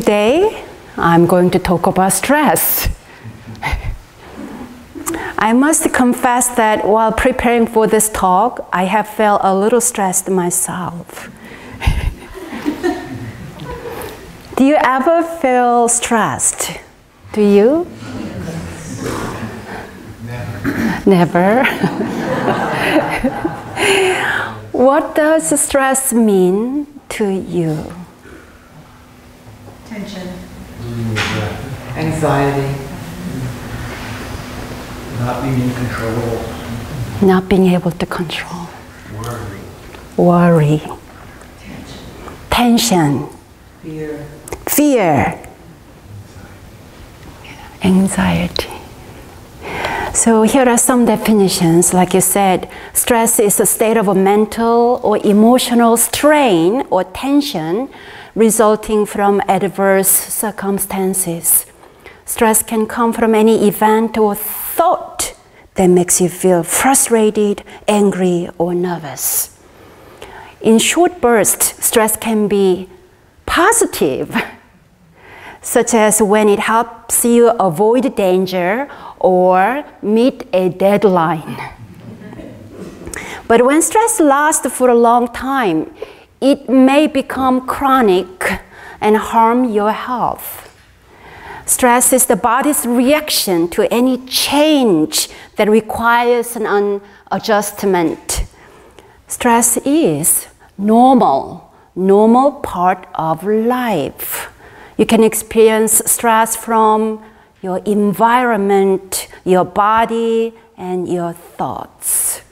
today I'm going to talk about stress. I must confess that while preparing for this talk, I have felt a little stressed myself. Do you ever feel stressed? Do you? Never. Never. what does stress mean to you? Tension. Mm-hmm. Anxiety. Not being in control. Not being able to control. Worry. Worry. Tension. Fear. Fear. Anxiety. So here are some definitions. Like you said, stress is a state of a mental or emotional strain or tension resulting from adverse circumstances. Stress can come from any event or thought that makes you feel frustrated, angry, or nervous. In short bursts, stress can be positive, such as when it helps you avoid danger or meet a deadline. But when stress lasts for a long time, it may become chronic and harm your health. Stress is the body's reaction to any change that requires an adjustment. Stress is normal, normal part of life. You can experience stress from your environment, your body, and your thoughts.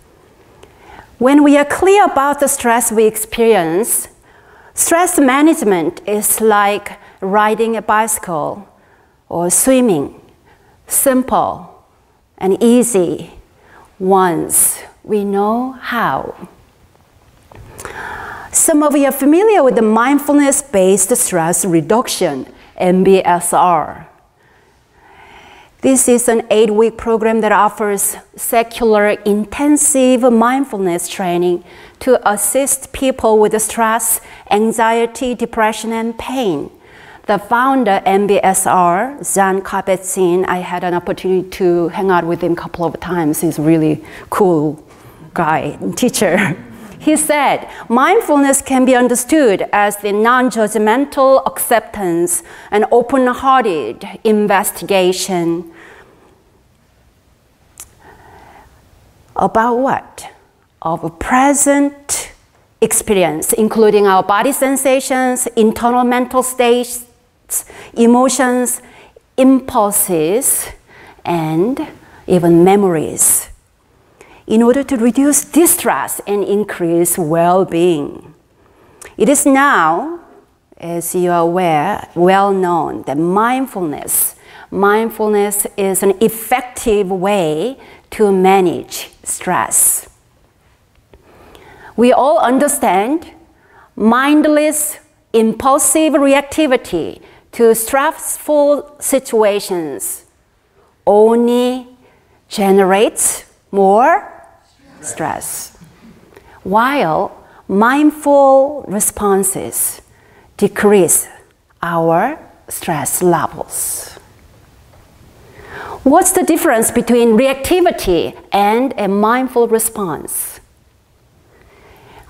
When we are clear about the stress we experience, stress management is like riding a bicycle or swimming. Simple and easy once we know how. Some of you are familiar with the mindfulness based stress reduction, MBSR. This is an eight week program that offers secular intensive mindfulness training to assist people with stress, anxiety, depression, and pain. The founder, MBSR, Jon Kabat-Zinn, I had an opportunity to hang out with him a couple of times. He's a really cool guy, teacher. He said, mindfulness can be understood as the non judgmental acceptance and open hearted investigation about what? Of present experience, including our body sensations, internal mental states, emotions, impulses, and even memories in order to reduce distress and increase well being. It is now, as you are aware, well known that mindfulness, mindfulness is an effective way to manage stress. We all understand mindless, impulsive reactivity to stressful situations only generates more stress, while mindful responses decrease our stress levels. What's the difference between reactivity and a mindful response?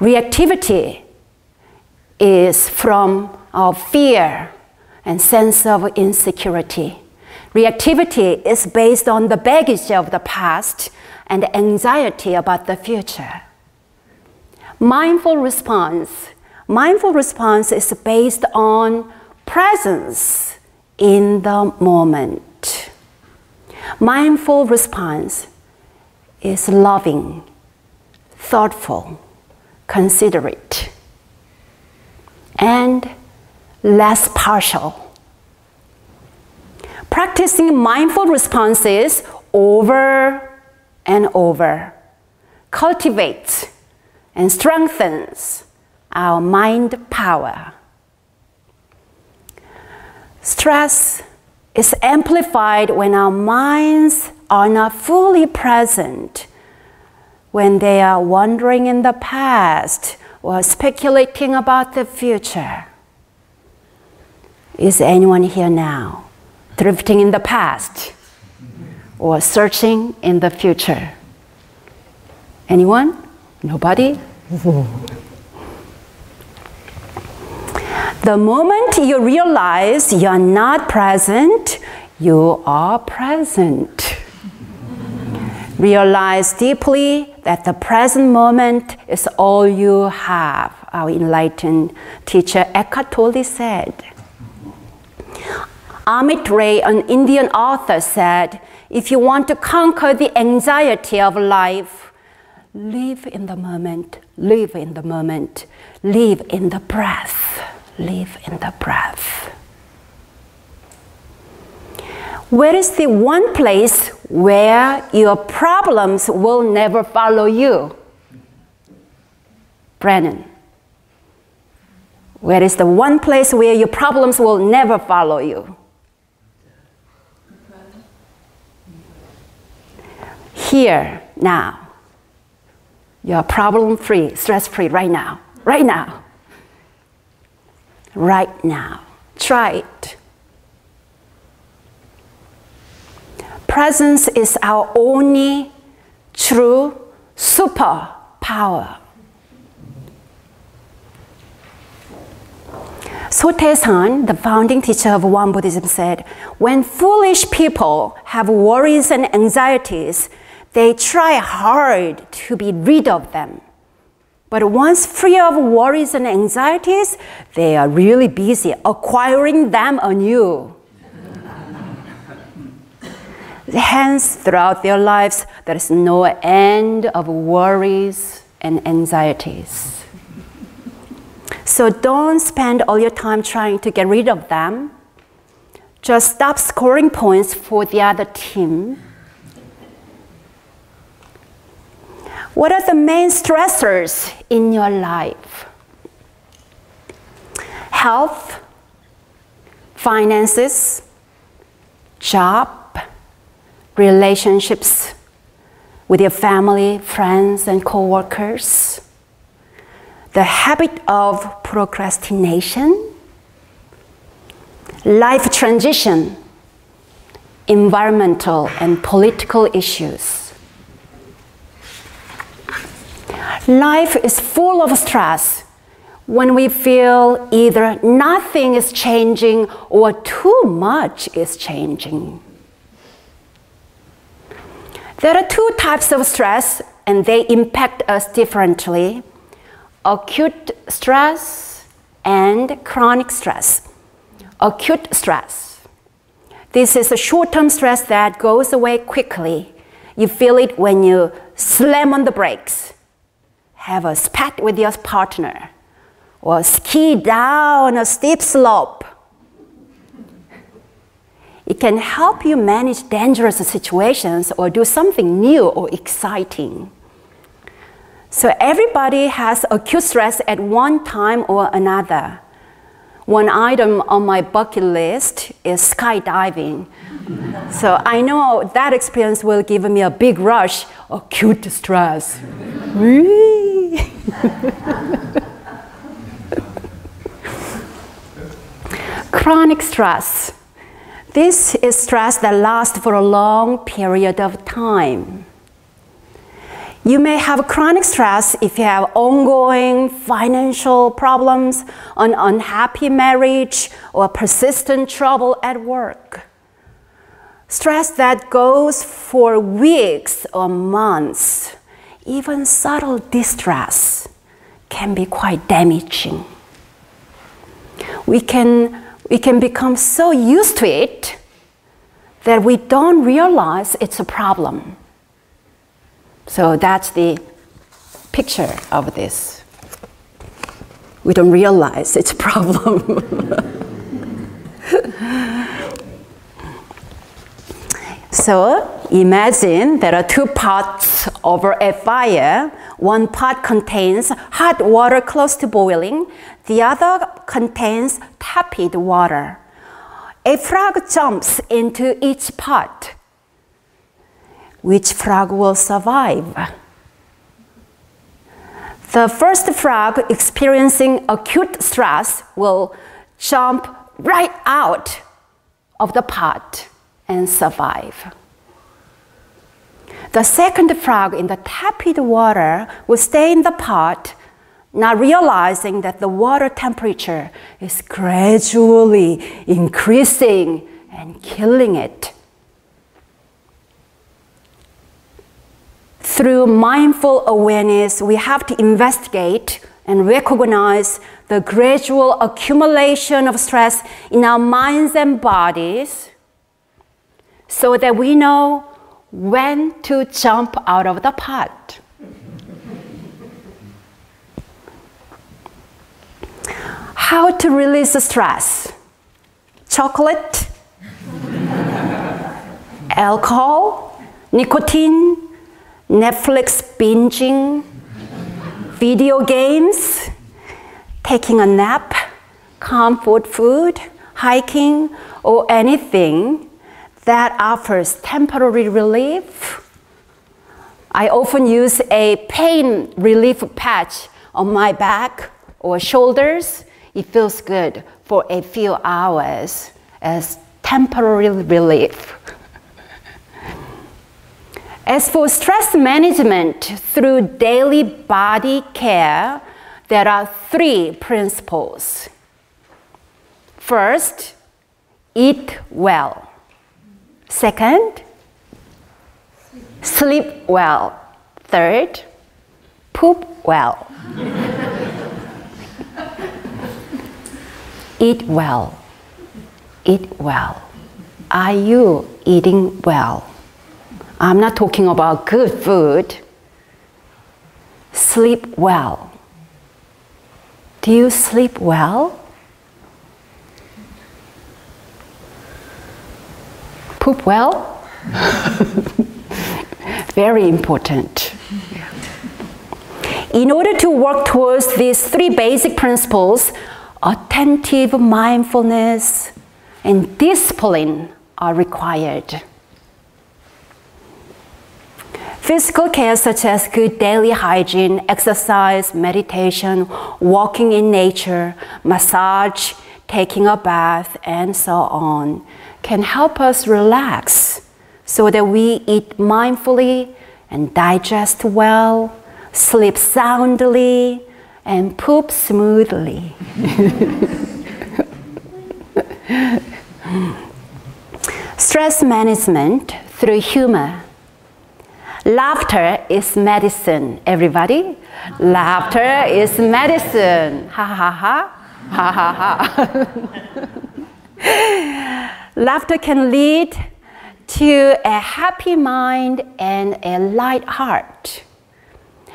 Reactivity is from our fear and sense of insecurity. Reactivity is based on the baggage of the past and anxiety about the future. Mindful response. Mindful response is based on presence in the moment. Mindful response is loving, thoughtful, considerate, and less partial. Practicing mindful responses over and over cultivates and strengthens our mind power. Stress is amplified when our minds are not fully present, when they are wandering in the past or speculating about the future. Is anyone here now drifting in the past or searching in the future? Anyone? Nobody? the moment you realize you're not present, you are present. realize deeply that the present moment is all you have, our enlightened teacher Eckhart Tolle said. Amit Ray, an Indian author, said, If you want to conquer the anxiety of life, live in the moment, live in the moment, live in the breath, live in the breath. Where is the one place where your problems will never follow you? Brennan. Where is the one place where your problems will never follow you? here, now. You're problem free, stress free right now, right now. Right now. Try it. Presence is our only true superpower. Sotaesan, the founding teacher of Won Buddhism, said, When foolish people have worries and anxieties, they try hard to be rid of them. But once free of worries and anxieties, they are really busy acquiring them anew. Hence, throughout their lives, there is no end of worries and anxieties. So don't spend all your time trying to get rid of them. Just stop scoring points for the other team What are the main stressors in your life? Health, finances, job, relationships with your family, friends, and coworkers, the habit of procrastination, life transition, environmental and political issues Life is full of stress when we feel either nothing is changing or too much is changing. There are two types of stress, and they impact us differently acute stress and chronic stress. Acute stress. This is a short term stress that goes away quickly. You feel it when you slam on the brakes have a spat with your partner or ski down a steep slope. It can help you manage dangerous situations or do something new or exciting. So, everybody has acute stress at one time or another. One item on my bucket list is skydiving. so, I know that experience will give me a big rush, of acute stress. Chronic stress. This is stress that lasts for a long period of time. You may have chronic stress if you have ongoing financial problems, an unhappy marriage, or persistent trouble at work. Stress that goes for weeks or months even subtle distress can be quite damaging. We can, we can become so used to it that we don't realize it's a problem. So that's the picture of this. We don't realize it's a problem. So imagine there are two pots over a fire. One pot contains hot water close to boiling, the other contains tepid water. A frog jumps into each pot. Which frog will survive? The first frog experiencing acute stress will jump right out of the pot and survive. The second frog in the tepid water will stay in the pot, not realizing that the water temperature is gradually increasing and killing it. Through mindful awareness, we have to investigate and recognize the gradual accumulation of stress in our minds and bodies so that we know when to jump out of the pot. How to release stress? Chocolate, alcohol, nicotine, Netflix binging, video games, taking a nap, comfort food, hiking, or anything that offers temporary relief. I often use a pain relief patch on my back or shoulders. It feels good for a few hours as temporary relief. As for stress management through daily body care, there are three principles. First, eat well. Second, sleep well. Third, poop well. eat well. Eat well. Are you eating well? I'm not talking about good food. Sleep well. Do you sleep well? Poop well? Very important. In order to work towards these three basic principles, attentive mindfulness and discipline are required. Physical care such as good daily hygiene, exercise, meditation, walking in nature, massage, taking a bath, and so on can help us relax so that we eat mindfully and digest well, sleep soundly, and poop smoothly. Stress management through humor Laughter is medicine, everybody. Laughter is medicine. Ha ha ha. Ha ha ha. Laughter can lead to a happy mind and a light heart.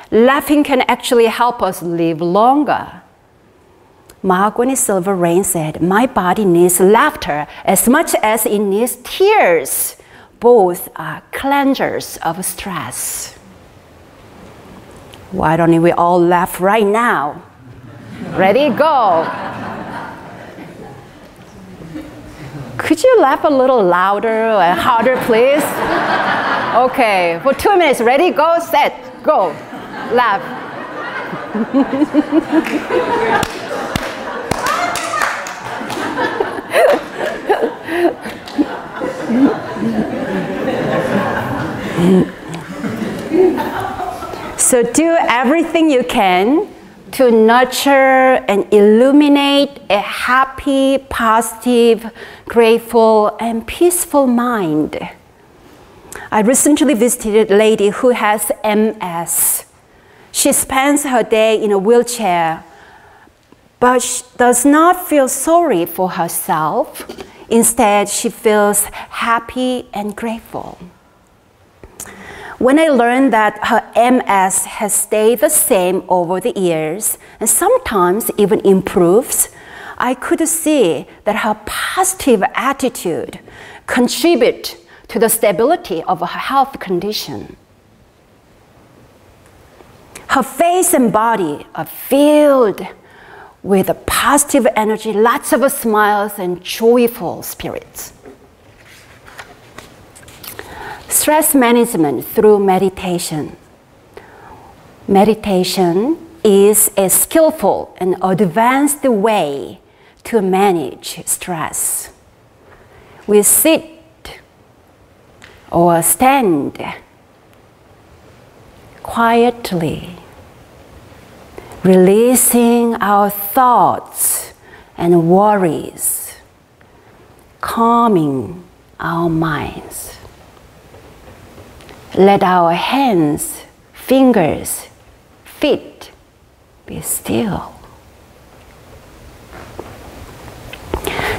Laughing can actually help us live longer. Mahogany Silver Rain said, My body needs laughter as much as it needs tears both are cleansers of stress. Why don't we all laugh right now? Ready, go. Could you laugh a little louder and harder, please? Okay, for two minutes. Ready, go, set, go. Laugh. so do everything you can to nurture and illuminate a happy, positive, grateful, and peaceful mind. I recently visited a lady who has MS. She spends her day in a wheelchair, but she does not feel sorry for herself. Instead, she feels happy and grateful. When I learned that her MS has stayed the same over the years and sometimes even improves, I could see that her positive attitude contribute to the stability of her health condition. Her face and body are filled with a positive energy, lots of smiles and joyful spirits. Stress management through meditation. Meditation is a skillful and advanced way to manage stress. We sit or stand quietly, releasing our thoughts and worries, calming our minds. Let our hands, fingers, feet be still.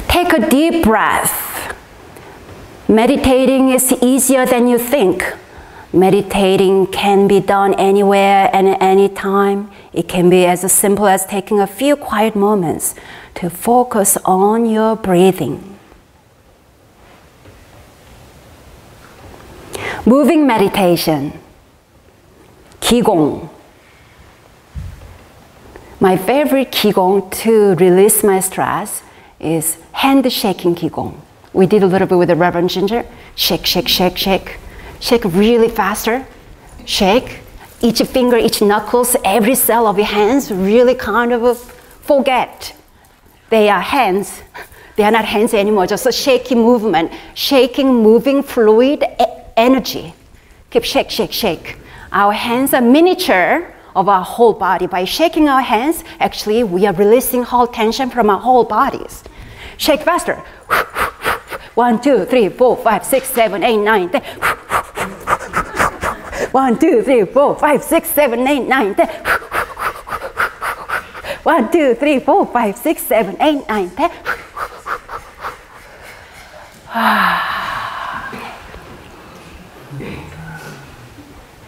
Take a deep breath. Meditating is easier than you think. Meditating can be done anywhere and at any time. It can be as simple as taking a few quiet moments to focus on your breathing. Moving meditation, Qigong. My favorite Qigong to release my stress is hand shaking Qigong. We did a little bit with the Reverend Ginger. Shake, shake, shake, shake. Shake really faster. Shake. Each finger, each knuckles, every cell of your hands really kind of forget they are hands. They are not hands anymore, just a shaky movement, shaking, moving fluid energy. Keep shake, shake, shake. Our hands are miniature of our whole body. By shaking our hands, actually, we are releasing whole tension from our whole bodies. Shake faster. One, two, three, four, five, six, seven, eight, nine, ten. One, two, three, four, five, six, seven, eight, nine, ten. One, two, three, four, five, six, seven, eight, nine, ten. Ah.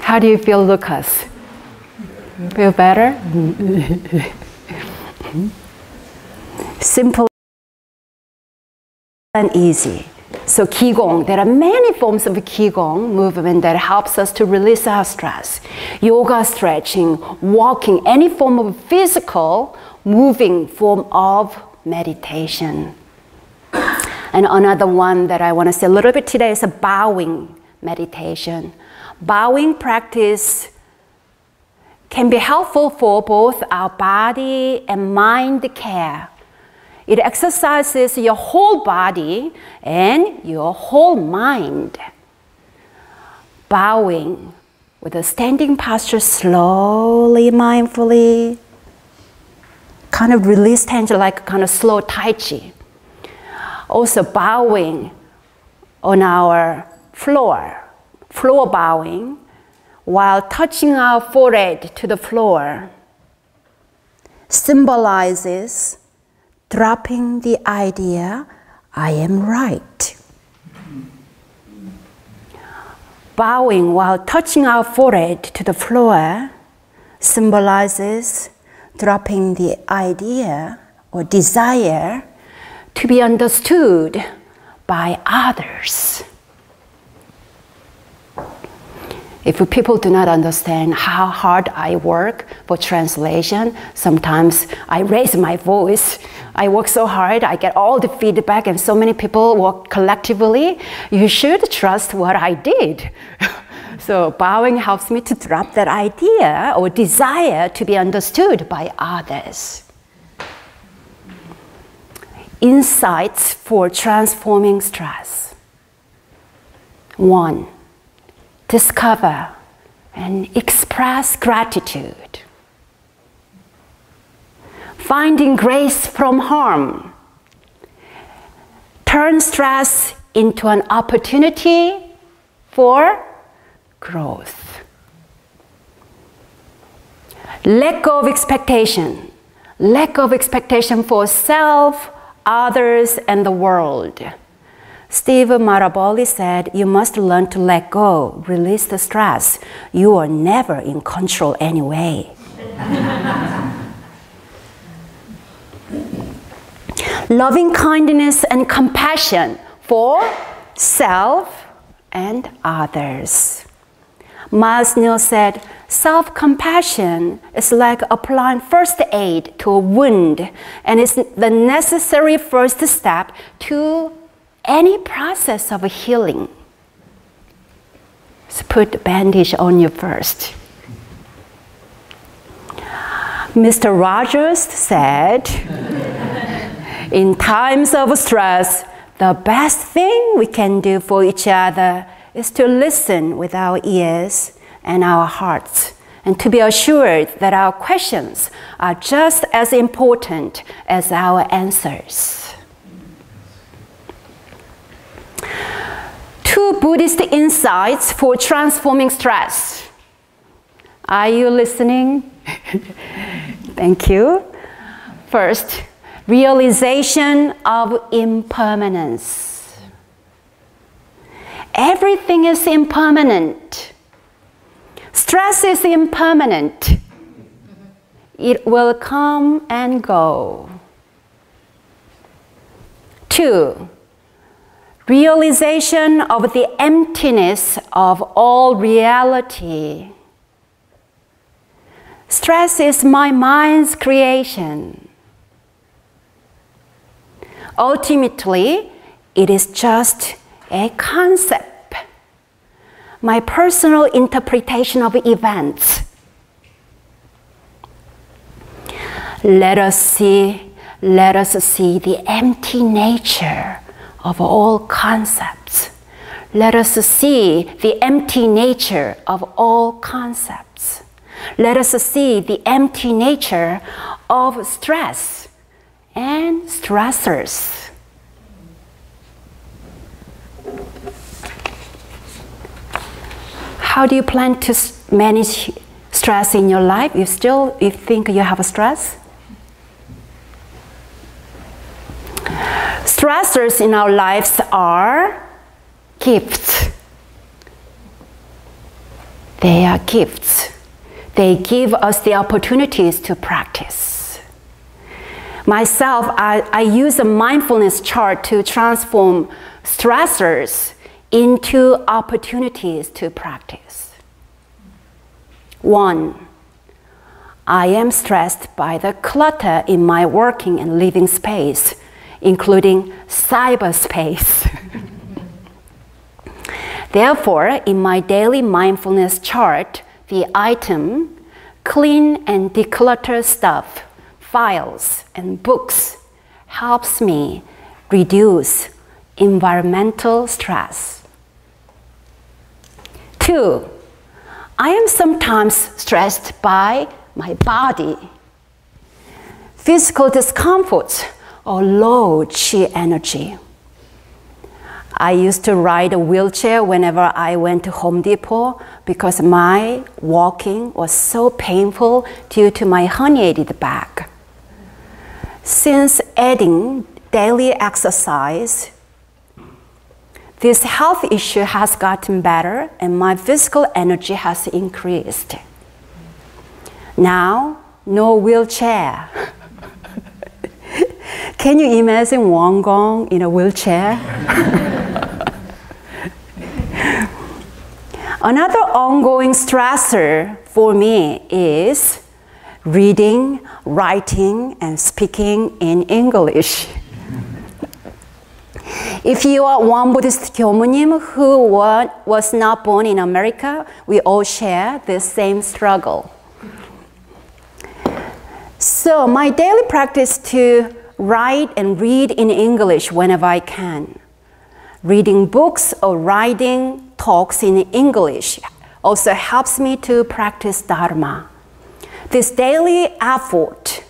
How do you feel, Lucas? Feel better? Simple and easy. So Qigong, there are many forms of Qigong movement that helps us to release our stress. Yoga, stretching, walking, any form of physical moving form of meditation. And another one that I want to say a little bit today is a bowing meditation. Bowing practice can be helpful for both our body and mind care. It exercises your whole body and your whole mind. Bowing with a standing posture slowly, mindfully, kind of release tension like kind of slow Tai Chi. Also, bowing on our floor, floor bowing, while touching our forehead to the floor, symbolizes dropping the idea, I am right. Bowing while touching our forehead to the floor symbolizes dropping the idea or desire to be understood by others. If people do not understand how hard I work for translation, sometimes I raise my voice. I work so hard, I get all the feedback, and so many people work collectively. You should trust what I did. so, bowing helps me to drop that idea or desire to be understood by others. Insights for transforming stress. One, discover and express gratitude. Finding grace from harm. Turn stress into an opportunity for growth. Let go of expectation. Let go of expectation for self, others, and the world. Steve Maraboli said, You must learn to let go, release the stress. You are never in control anyway. Loving kindness and compassion for self and others. Miles Neale said, Self compassion is like applying first aid to a wound and is the necessary first step to any process of healing. So put the bandage on you first. Mr. Rogers said, In times of stress, the best thing we can do for each other is to listen with our ears and our hearts and to be assured that our questions are just as important as our answers. Two Buddhist insights for transforming stress. Are you listening? Thank you. First, realization of impermanence. Everything is impermanent. Stress is impermanent. It will come and go. Two, realization of the emptiness of all reality. Stress is my mind's creation. Ultimately, it is just a concept, my personal interpretation of events. Let us see, let us see the empty nature of all concepts. Let us see the empty nature of all concepts. Let us see the empty nature of stress and stressors. How do you plan to manage stress in your life? You still you think you have stress? Stressors in our lives are gifts. They are gifts. They give us the opportunities to practice. Myself, I, I use a mindfulness chart to transform stressors into opportunities to practice. One, I am stressed by the clutter in my working and living space, including cyberspace. Therefore, in my daily mindfulness chart, the item clean and declutter stuff, files, and books helps me reduce environmental stress. Two, I am sometimes stressed by my body. Physical discomforts or low chi energy. I used to ride a wheelchair whenever I went to Home Depot because my walking was so painful due to my herniated back. Since adding daily exercise, this health issue has gotten better and my physical energy has increased. Now, no wheelchair. Can you imagine Wang Gong in a wheelchair? Another ongoing stressor for me is reading, writing, and speaking in English. If you are one Buddhist Kyomunim who was not born in America, we all share the same struggle. So, my daily practice to write and read in English whenever I can. Reading books or writing talks in English also helps me to practice Dharma. This daily effort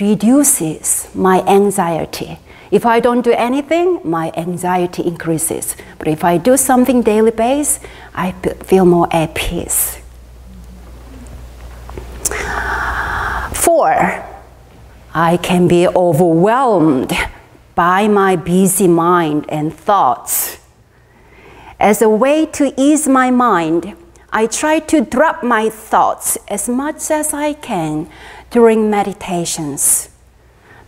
reduces my anxiety. If I don't do anything, my anxiety increases. But if I do something daily base, I feel more at peace. Four, I can be overwhelmed by my busy mind and thoughts. As a way to ease my mind, I try to drop my thoughts as much as I can during meditations.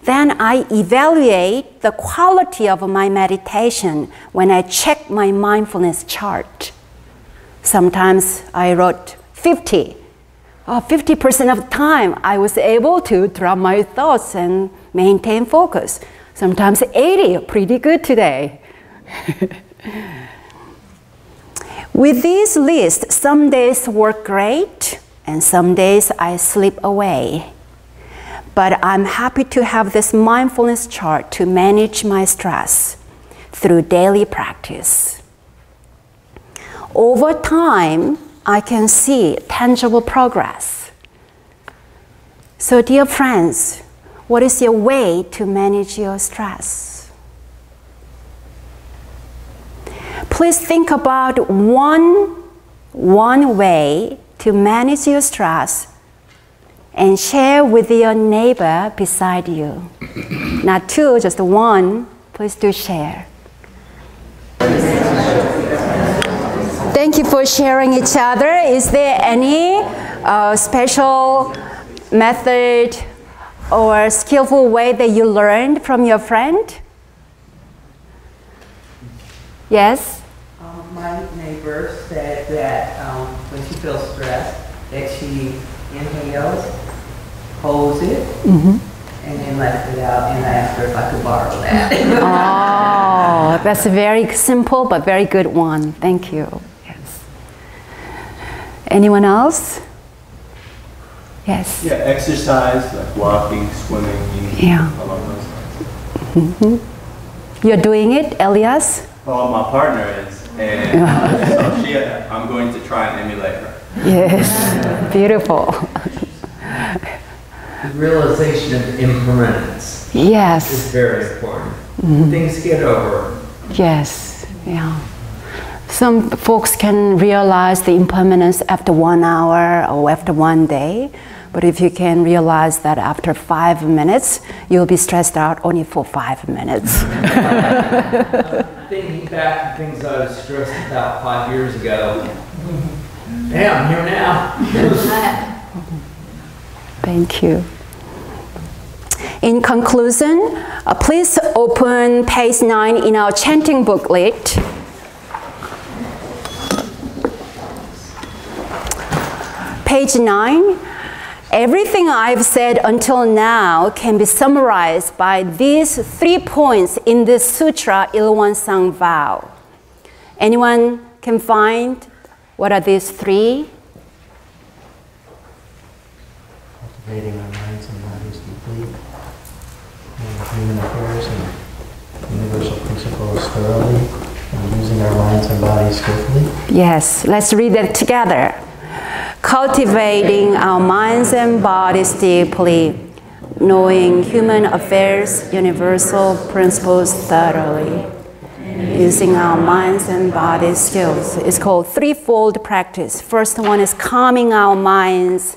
Then I evaluate the quality of my meditation when I check my mindfulness chart. Sometimes I wrote 50 uh, 50% of the time I was able to drop my thoughts and maintain focus. Sometimes 80, pretty good today. With this list, some days work great and some days I slip away. but I'm happy to have this mindfulness chart to manage my stress through daily practice. Over time, I can see tangible progress. So, dear friends, what is your way to manage your stress? Please think about one, one way to manage your stress and share with your neighbor beside you. Not two, just one. Please do share. Thank you for sharing each other. Is there any uh, special method or skillful way that you learned from your friend? Yes? Um, my neighbor said that um, when she feels stressed, that she inhales, holds it, and then lets it out, and I asked her if I could borrow that. Oh, that's a very simple but very good one. Thank you. Yes. Anyone else? Yes. Yeah, exercise like walking, swimming, Yeah. along those lines. Mm-hmm. You're doing it, Elias? Well, my partner is, and so she, uh, I'm going to try and emulate her. Yes. Beautiful. The realization of impermanence Yes. is Yes. very important. Mm-hmm. Things get over. Yes. Yeah. Some folks can realize the impermanence after one hour or after one day. But if you can realize that after five minutes, you'll be stressed out only for five minutes. Thinking back to things I was stressed about five years ago. Yeah, I'm here now. Thank you. In conclusion, uh, please open page 9 in our chanting booklet. Page 9. Everything I've said until now can be summarized by these three points in this sutra, Il-Won-Sang vow. Anyone can find what are these three? cultivating our minds and bodies deeply, and human affairs and universal principles thoroughly, and using our minds and bodies skillfully. Yes, let's read that together. Cultivating our minds and bodies deeply, knowing human affairs, universal principles thoroughly, using our minds and bodies skills. It's called threefold practice. First one is calming our minds,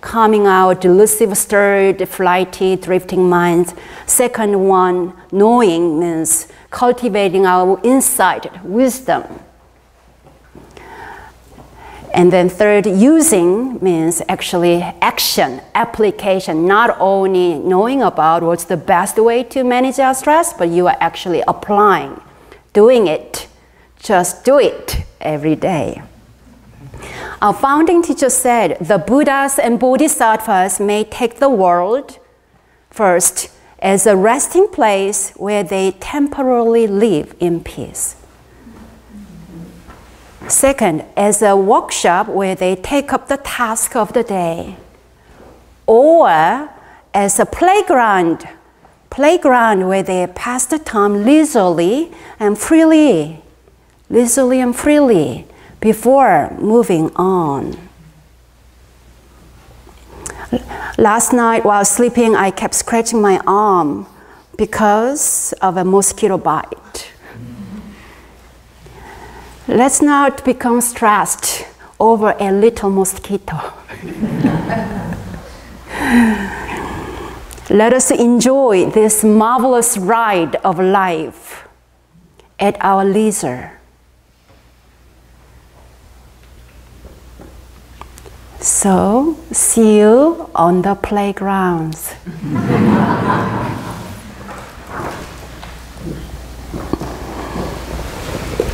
calming our delusive, stirred, flighty, drifting minds. Second one, knowing means cultivating our insight, wisdom. And then third, using means actually action, application, not only knowing about what's the best way to manage our stress, but you are actually applying, doing it. Just do it every day. Our founding teacher said the Buddhas and Bodhisattvas may take the world first as a resting place where they temporarily live in peace. Second, as a workshop where they take up the task of the day. Or as a playground, playground where they pass the time leisurely and freely, leisurely and freely before moving on. Last night while sleeping, I kept scratching my arm because of a mosquito bite. Let's not become stressed over a little mosquito. Let us enjoy this marvelous ride of life at our leisure. So, see you on the playgrounds.